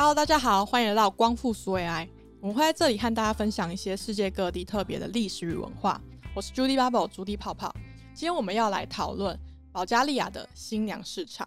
Hello，大家好，欢迎来到光复苏 AI。我们会在这里和大家分享一些世界各地特别的历史与文化。我是 Judy Bubble，朱迪泡泡。今天我们要来讨论保加利亚的新娘市场。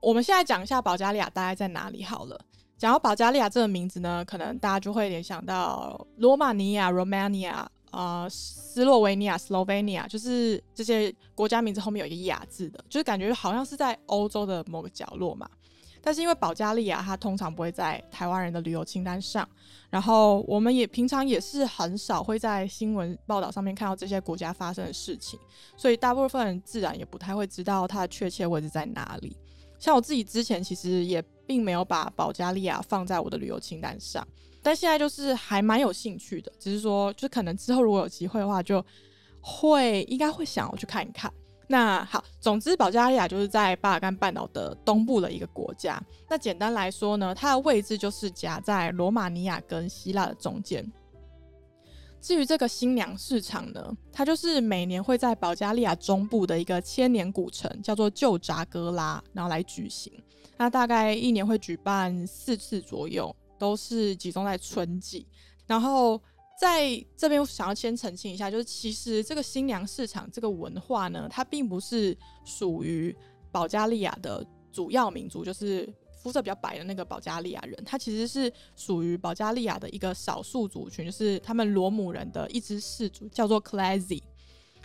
我们现在讲一下保加利亚大概在哪里好了。讲到保加利亚这个名字呢，可能大家就会联想到罗马尼亚 （Romania）、呃，斯洛维尼亚 （Slovenia），就是这些国家名字后面有一个亚字的，就是感觉好像是在欧洲的某个角落嘛。但是因为保加利亚它通常不会在台湾人的旅游清单上，然后我们也平常也是很少会在新闻报道上面看到这些国家发生的事情，所以大部分人自然也不太会知道它的确切位置在哪里。像我自己之前其实也并没有把保加利亚放在我的旅游清单上，但现在就是还蛮有兴趣的，只是说就可能之后如果有机会的话，就会应该会想要去看一看。那好，总之，保加利亚就是在巴尔干半岛的东部的一个国家。那简单来说呢，它的位置就是夹在罗马尼亚跟希腊的中间。至于这个新娘市场呢，它就是每年会在保加利亚中部的一个千年古城，叫做旧扎戈拉，然后来举行。那大概一年会举办四次左右，都是集中在春季，然后。在这边，我想要先澄清一下，就是其实这个新娘市场这个文化呢，它并不是属于保加利亚的主要民族，就是肤色比较白的那个保加利亚人，它其实是属于保加利亚的一个少数族群，就是他们罗姆人的一支氏族，叫做 k l a z y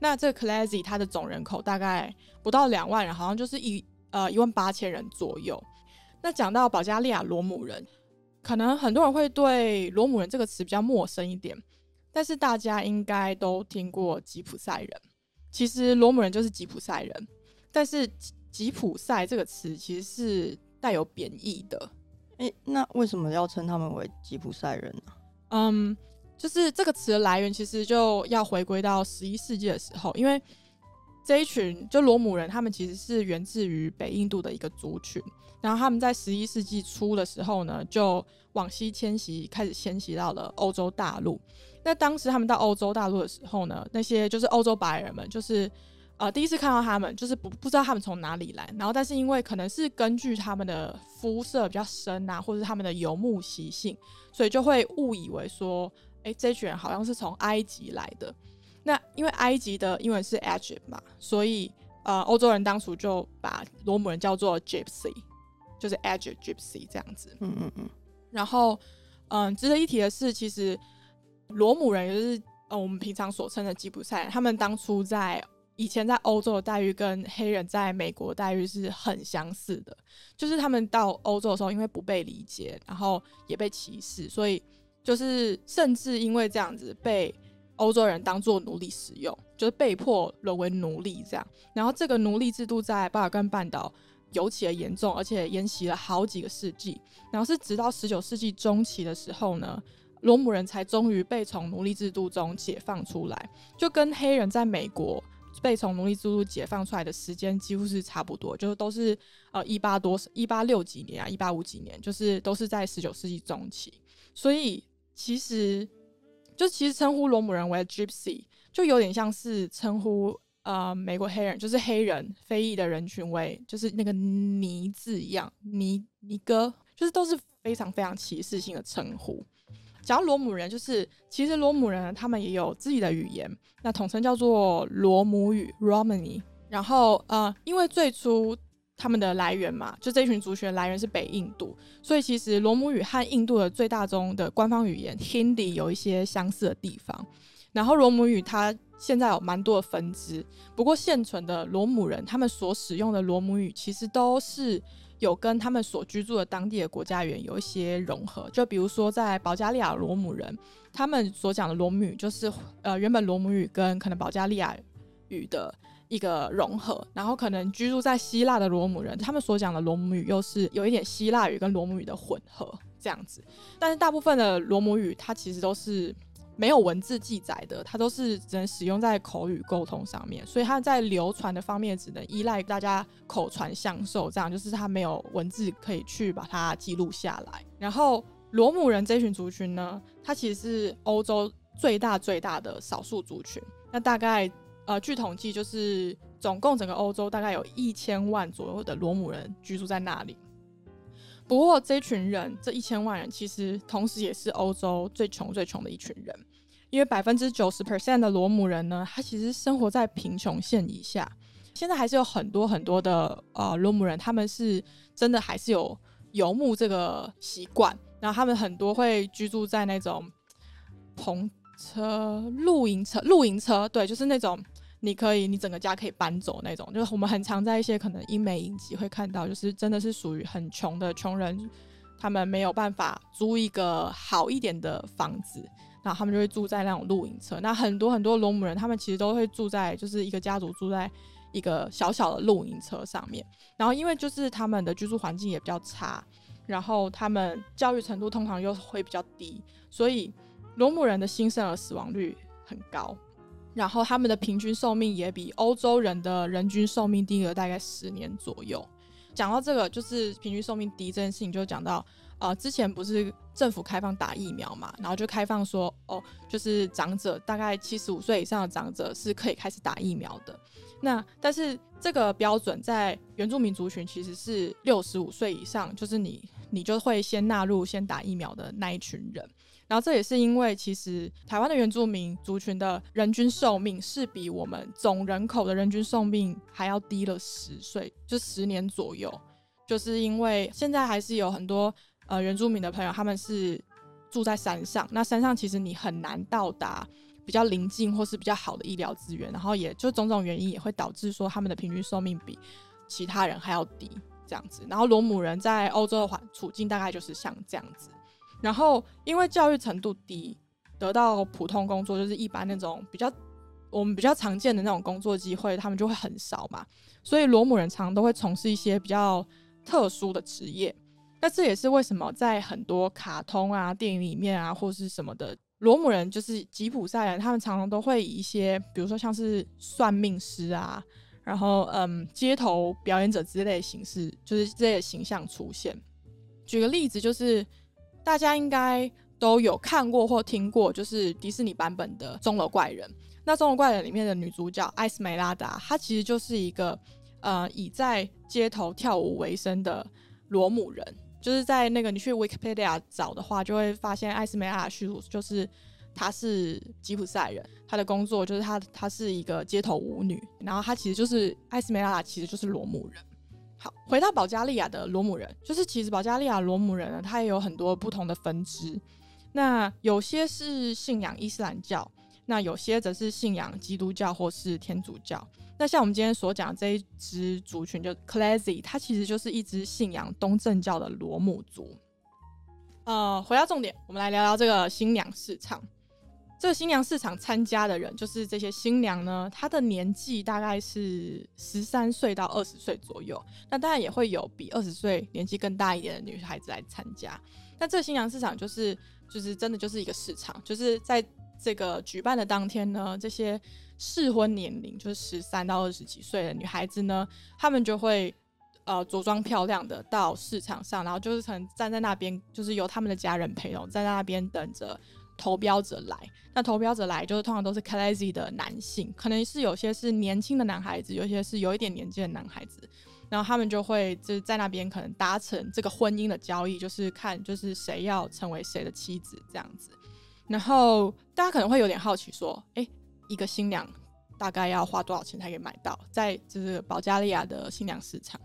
那这个 k l a z y 它的总人口大概不到两万人，好像就是一呃一万八千人左右。那讲到保加利亚罗姆人。可能很多人会对罗姆人这个词比较陌生一点，但是大家应该都听过吉普赛人。其实罗姆人就是吉普赛人，但是吉普赛这个词其实是带有贬义的。诶，那为什么要称他们为吉普赛人呢？嗯，就是这个词的来源其实就要回归到十一世纪的时候，因为。这一群就罗姆人，他们其实是源自于北印度的一个族群，然后他们在十一世纪初的时候呢，就往西迁徙，开始迁徙到了欧洲大陆。那当时他们到欧洲大陆的时候呢，那些就是欧洲白人们，就是呃第一次看到他们，就是不不知道他们从哪里来，然后但是因为可能是根据他们的肤色比较深啊，或者是他们的游牧习性，所以就会误以为说，哎，这群人好像是从埃及来的。那因为埃及的英文是 Egypt 嘛，所以呃，欧洲人当初就把罗姆人叫做 Gypsy，就是 Egypt Gypsy 这样子。嗯嗯嗯。然后，嗯，值得一提的是，其实罗姆人也就是呃我们平常所称的吉普赛人，他们当初在以前在欧洲的待遇跟黑人在美国待遇是很相似的，就是他们到欧洲的时候，因为不被理解，然后也被歧视，所以就是甚至因为这样子被。欧洲人当做奴隶使用，就是被迫沦为奴隶这样。然后这个奴隶制度在巴尔干半岛尤其的严重，而且沿袭了好几个世纪。然后是直到十九世纪中期的时候呢，罗姆人才终于被从奴隶制度中解放出来，就跟黑人在美国被从奴隶制度解放出来的时间几乎是差不多，就是都是呃一八多一八六几年啊，一八五几年，就是都是在十九世纪中期。所以其实。就其实称呼罗姆人为 Gypsy，就有点像是称呼呃美国黑人，就是黑人非裔的人群为就是那个尼字一样，尼尼哥，就是都是非常非常歧视性的称呼。讲到罗姆人，就是其实罗姆人他们也有自己的语言，那统称叫做罗姆语 （Romani）。然后呃，因为最初他们的来源嘛，就这群族群来源是北印度，所以其实罗姆语和印度的最大宗的官方语言 Hindi 有一些相似的地方。然后罗姆语它现在有蛮多的分支，不过现存的罗姆人他们所使用的罗姆语其实都是有跟他们所居住的当地的国家语言有一些融合。就比如说在保加利亚罗姆人，他们所讲的罗姆语就是呃原本罗姆语跟可能保加利亚语的。一个融合，然后可能居住在希腊的罗姆人，他们所讲的罗姆语又是有一点希腊语跟罗姆语的混合这样子。但是大部分的罗姆语它其实都是没有文字记载的，它都是只能使用在口语沟通上面，所以它在流传的方面只能依赖大家口传相授，这样就是它没有文字可以去把它记录下来。然后罗姆人这群族群呢，它其实是欧洲最大最大的少数族群，那大概。呃，据统计，就是总共整个欧洲大概有一千万左右的罗姆人居住在那里。不过这群人，这一千万人，其实同时也是欧洲最穷最穷的一群人，因为百分之九十 percent 的罗姆人呢，他其实生活在贫穷线以下。现在还是有很多很多的呃罗姆人，他们是真的还是有游牧这个习惯，然后他们很多会居住在那种篷车、露营车、露营车，对，就是那种。你可以，你整个家可以搬走那种，就是我们很常在一些可能英美影集会看到，就是真的是属于很穷的穷人，他们没有办法租一个好一点的房子，然后他们就会住在那种露营车。那很多很多罗姆人，他们其实都会住在，就是一个家族住在一个小小的露营车上面。然后因为就是他们的居住环境也比较差，然后他们教育程度通常又会比较低，所以罗姆人的新生儿死亡率很高。然后他们的平均寿命也比欧洲人的人均寿命低了大概十年左右。讲到这个，就是平均寿命低这件事情，就讲到呃，之前不是政府开放打疫苗嘛，然后就开放说，哦，就是长者大概七十五岁以上的长者是可以开始打疫苗的。那但是这个标准在原住民族群其实是六十五岁以上，就是你你就会先纳入先打疫苗的那一群人。然后这也是因为，其实台湾的原住民族群的人均寿命是比我们总人口的人均寿命还要低了十岁，就十年左右。就是因为现在还是有很多呃原住民的朋友，他们是住在山上，那山上其实你很难到达比较临近或是比较好的医疗资源，然后也就种种原因也会导致说他们的平均寿命比其他人还要低这样子。然后罗姆人在欧洲的环处境大概就是像这样子。然后，因为教育程度低，得到普通工作就是一般那种比较我们比较常见的那种工作机会，他们就会很少嘛。所以罗姆人常常都会从事一些比较特殊的职业。那这也是为什么在很多卡通啊、电影里面啊，或是什么的，罗姆人就是吉普赛人，他们常常都会以一些，比如说像是算命师啊，然后嗯，街头表演者之类形式，就是这些形象出现。举个例子，就是。大家应该都有看过或听过，就是迪士尼版本的《钟楼怪人》。那《钟楼怪人》里面的女主角艾斯梅拉达，她其实就是一个呃以在街头跳舞为生的罗姆人。就是在那个你去 Wikipedia 找的话，就会发现艾斯梅拉达叙述就是她是吉普赛人，她的工作就是她她是一个街头舞女，然后她其实就是艾斯梅拉达其实就是罗姆人。好，回到保加利亚的罗姆人，就是其实保加利亚罗姆人呢，他也有很多不同的分支。那有些是信仰伊斯兰教，那有些则是信仰基督教或是天主教。那像我们今天所讲这一支族群，就 c l a s y 它其实就是一支信仰东正教的罗姆族。呃，回到重点，我们来聊聊这个新娘市场。这个新娘市场参加的人，就是这些新娘呢，她的年纪大概是十三岁到二十岁左右。那当然也会有比二十岁年纪更大一点的女孩子来参加。那这个新娘市场就是就是真的就是一个市场，就是在这个举办的当天呢，这些适婚年龄就是十三到二十几岁的女孩子呢，她们就会呃着装漂亮的到市场上，然后就是可能站在那边，就是由他们的家人陪同站，在那边等着。投标者来，那投标者来就是通常都是 c l a s y 的男性，可能是有些是年轻的男孩子，有些是有一点年纪的男孩子，然后他们就会就是在那边可能达成这个婚姻的交易，就是看就是谁要成为谁的妻子这样子。然后大家可能会有点好奇说，哎，一个新娘大概要花多少钱才可以买到？在就是保加利亚的新娘市场，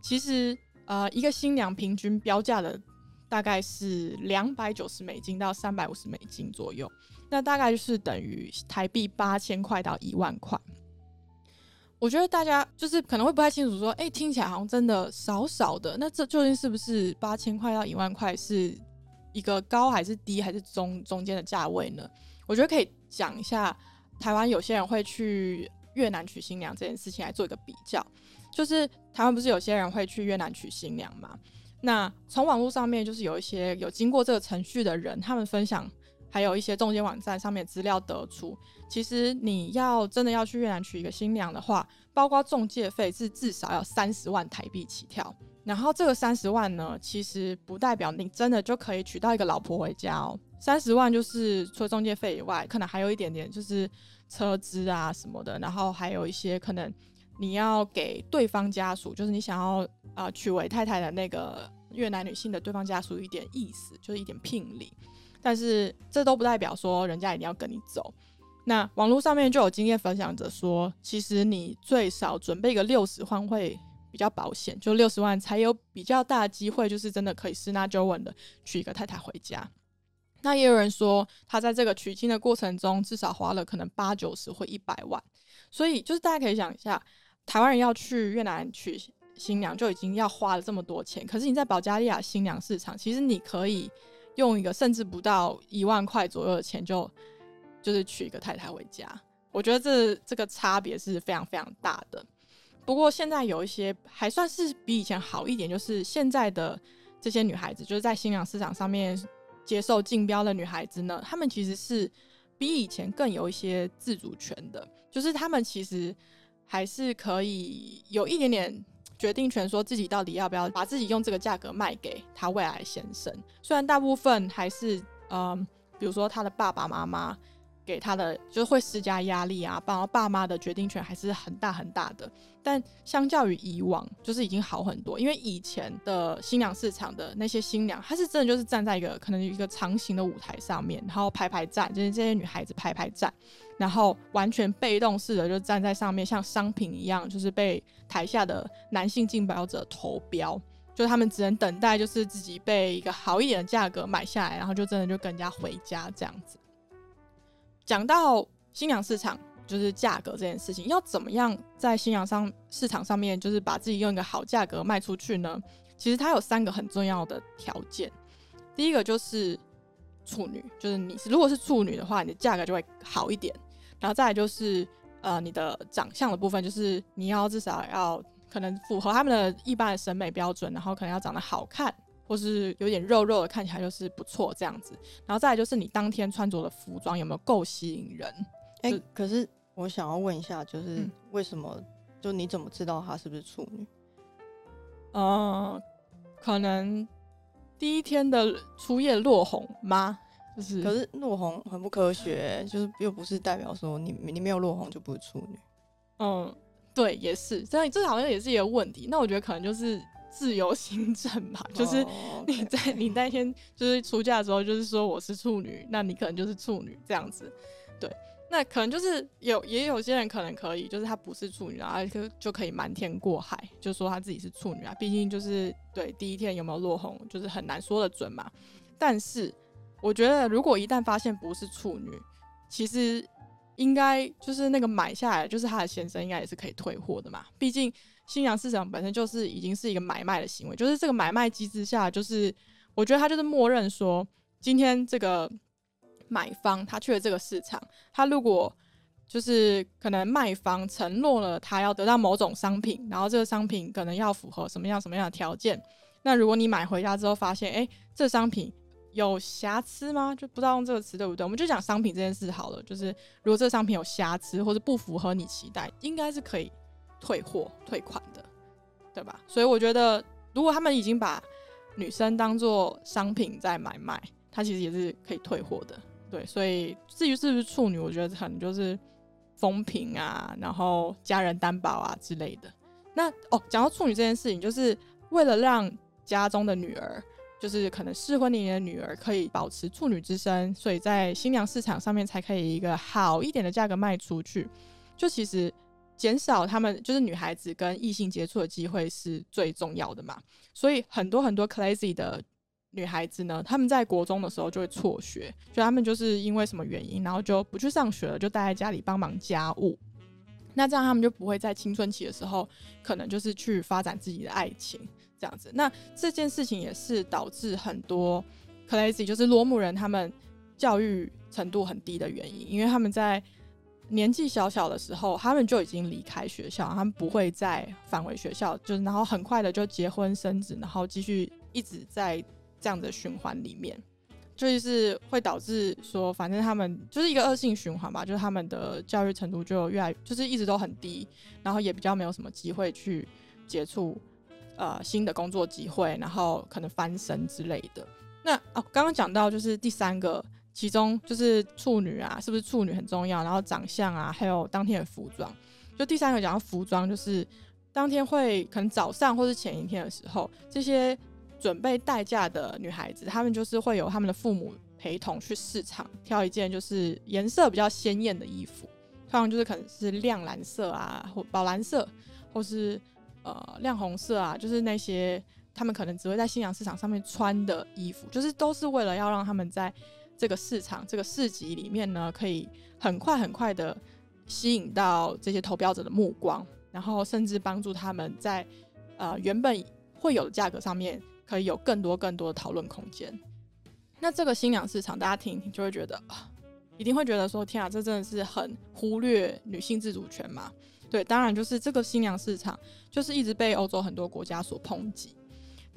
其实呃一个新娘平均标价的。大概是两百九十美金到三百五十美金左右，那大概就是等于台币八千块到一万块。我觉得大家就是可能会不太清楚，说，哎，听起来好像真的少少的。那这究竟是不是八千块到一万块是一个高还是低还是中中间的价位呢？我觉得可以讲一下台湾有些人会去越南娶新娘这件事情来做一个比较，就是台湾不是有些人会去越南娶新娘吗？那从网络上面，就是有一些有经过这个程序的人，他们分享，还有一些中间网站上面资料得出，其实你要真的要去越南娶一个新娘的话，包括中介费是至少要三十万台币起跳。然后这个三十万呢，其实不代表你真的就可以娶到一个老婆回家哦。三十万就是除了中介费以外，可能还有一点点就是车资啊什么的，然后还有一些可能。你要给对方家属，就是你想要啊娶为太太的那个越南女性的对方家属一点意思，就是一点聘礼。但是这都不代表说人家一定要跟你走。那网络上面就有经验分享者说，其实你最少准备个六十万会比较保险，就六十万才有比较大机会，就是真的可以十拿九稳的娶一个太太回家。那也有人说，他在这个娶亲的过程中，至少花了可能八九十或一百万。所以就是大家可以想一下，台湾人要去越南娶新娘就已经要花了这么多钱，可是你在保加利亚新娘市场，其实你可以用一个甚至不到一万块左右的钱就。就是娶一个太太回家，我觉得这这个差别是非常非常大的。不过现在有一些还算是比以前好一点，就是现在的这些女孩子，就是在新娘市场上面接受竞标的女孩子呢，她们其实是比以前更有一些自主权的，就是她们其实还是可以有一点点决定权，说自己到底要不要把自己用这个价格卖给他未来先生。虽然大部分还是嗯，比如说他的爸爸妈妈。给他的就是会施加压力啊，爸爸妈的决定权还是很大很大的。但相较于以往，就是已经好很多。因为以前的新娘市场的那些新娘，她是真的就是站在一个可能一个长形的舞台上面，然后排排站，就是这些女孩子排排站，然后完全被动式的就站在上面，像商品一样，就是被台下的男性竞标者投标，就他们只能等待，就是自己被一个好一点的价格买下来，然后就真的就跟人家回家这样子。讲到新娘市场，就是价格这件事情，要怎么样在新娘上市场上面，就是把自己用一个好价格卖出去呢？其实它有三个很重要的条件。第一个就是处女，就是你如果是处女的话，你的价格就会好一点。然后再来就是呃你的长相的部分，就是你要至少要可能符合他们的一般的审美标准，然后可能要长得好看。或是有点肉肉的，看起来就是不错这样子。然后再来就是你当天穿着的服装有没有够吸引人？哎，可是我想要问一下，就是为什么？就你怎么知道她是不是处女？呃，可能第一天的初夜落红吗？就是，可是落红很不科学，就是又不是代表说你你没有落红就不是处女。嗯，对，也是，这这好像也是一个问题。那我觉得可能就是。自由行政嘛，就是你在你那天就是出嫁的时候，就是说我是处女，那你可能就是处女这样子。对，那可能就是有也有些人可能可以，就是他不是处女，然后就就可以瞒天过海，就说他自己是处女啊。毕竟就是对第一天有没有落红，就是很难说的准嘛。但是我觉得，如果一旦发现不是处女，其实应该就是那个买下来，就是他的先生应该也是可以退货的嘛。毕竟。新娘市场本身就是已经是一个买卖的行为，就是这个买卖机制下，就是我觉得他就是默认说，今天这个买方他去了这个市场，他如果就是可能卖方承诺了他要得到某种商品，然后这个商品可能要符合什么样什么样的条件，那如果你买回家之后发现，哎，这商品有瑕疵吗？就不知道用这个词对不对？我们就讲商品这件事好了，就是如果这个商品有瑕疵或者不符合你期待，应该是可以。退货退款的，对吧？所以我觉得，如果他们已经把女生当做商品在买卖，他其实也是可以退货的。对，所以至于是不是处女，我觉得可能就是风评啊，然后家人担保啊之类的。那哦，讲到处女这件事情，就是为了让家中的女儿，就是可能适婚年龄的女儿，可以保持处女之身，所以在新娘市场上面才可以一个好一点的价格卖出去。就其实。减少他们就是女孩子跟异性接触的机会是最重要的嘛，所以很多很多 classy 的女孩子呢，他们在国中的时候就会辍学，就他们就是因为什么原因，然后就不去上学了，就待在家里帮忙家务。那这样他们就不会在青春期的时候，可能就是去发展自己的爱情这样子。那这件事情也是导致很多 classy 就是罗姆人他们教育程度很低的原因，因为他们在。年纪小小的时候，他们就已经离开学校，他们不会再返回学校，就是然后很快的就结婚生子，然后继续一直在这样的循环里面，就是会导致说，反正他们就是一个恶性循环吧，就是他们的教育程度就越来就是一直都很低，然后也比较没有什么机会去接触呃新的工作机会，然后可能翻身之类的。那哦，刚刚讲到就是第三个。其中就是处女啊，是不是处女很重要？然后长相啊，还有当天的服装。就第三个讲到服装，就是当天会可能早上或是前一天的时候，这些准备待嫁的女孩子，她们就是会有他们的父母陪同去市场挑一件就是颜色比较鲜艳的衣服，通常就是可能是亮蓝色啊，或宝蓝色，或是呃亮红色啊，就是那些他们可能只会在新娘市场上面穿的衣服，就是都是为了要让他们在这个市场、这个市集里面呢，可以很快很快的吸引到这些投标者的目光，然后甚至帮助他们在呃原本会有的价格上面。可以有更多更多的讨论空间。那这个新娘市场，大家听一听就会觉得啊，一定会觉得说，天啊，这真的是很忽略女性自主权嘛？对，当然就是这个新娘市场，就是一直被欧洲很多国家所抨击，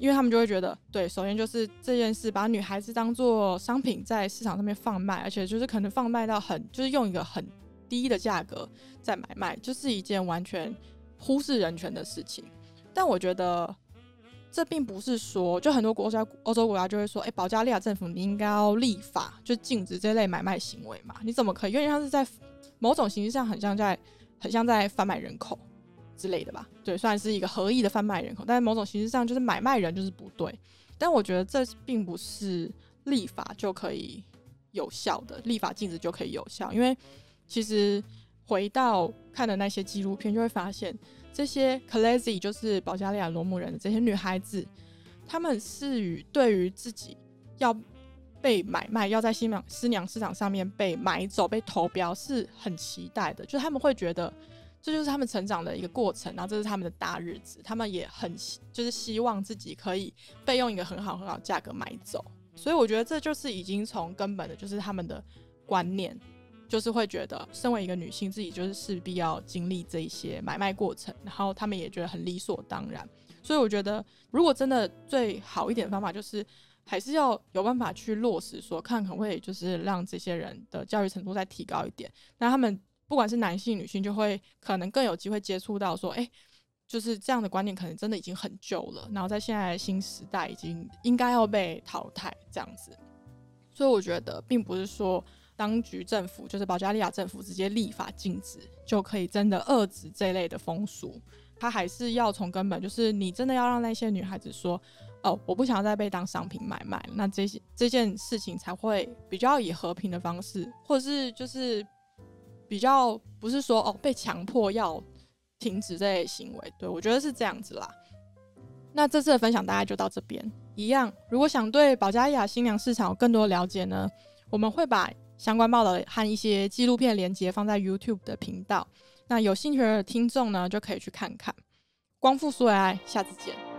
因为他们就会觉得，对，首先就是这件事把女孩子当做商品在市场上面贩卖，而且就是可能贩卖到很，就是用一个很低的价格在买卖，就是一件完全忽视人权的事情。但我觉得。这并不是说，就很多国家欧洲国家就会说，哎，保加利亚政府你应该要立法，就禁止这类买卖行为嘛？你怎么可以？因为像是在某种形式上很像在很像在贩卖人口之类的吧？对，虽然是一个合意的贩卖人口，但是某种形式上就是买卖人就是不对。但我觉得这并不是立法就可以有效的，立法禁止就可以有效，因为其实回到看的那些纪录片，就会发现。这些 c l a z y 就是保加利亚罗姆人的这些女孩子，她们是与对于自己要被买卖，要在新娘新娘市场上面被买走、被投标是很期待的，就是他们会觉得这就是他们成长的一个过程，然后这是他们的大日子，他们也很就是希望自己可以被用一个很好很好价格买走，所以我觉得这就是已经从根本的，就是他们的观念。就是会觉得，身为一个女性，自己就是势必要经历这一些买卖过程，然后他们也觉得很理所当然。所以我觉得，如果真的最好一点的方法，就是还是要有办法去落实，说看可不可以就是让这些人的教育程度再提高一点。那他们不管是男性、女性，就会可能更有机会接触到说，哎，就是这样的观念可能真的已经很旧了，然后在现在新时代已经应该要被淘汰这样子。所以我觉得，并不是说。当局政府就是保加利亚政府直接立法禁止，就可以真的遏制这类的风俗。他还是要从根本，就是你真的要让那些女孩子说：“哦，我不想再被当商品买卖。”那这些这件事情才会比较以和平的方式，或者是就是比较不是说哦被强迫要停止这类行为。对我觉得是这样子啦。那这次的分享大概就到这边。一样，如果想对保加利亚新娘市场有更多了解呢，我们会把。相关报道和一些纪录片连接放在 YouTube 的频道，那有兴趣的听众呢就可以去看看。光复苏维埃，下次见。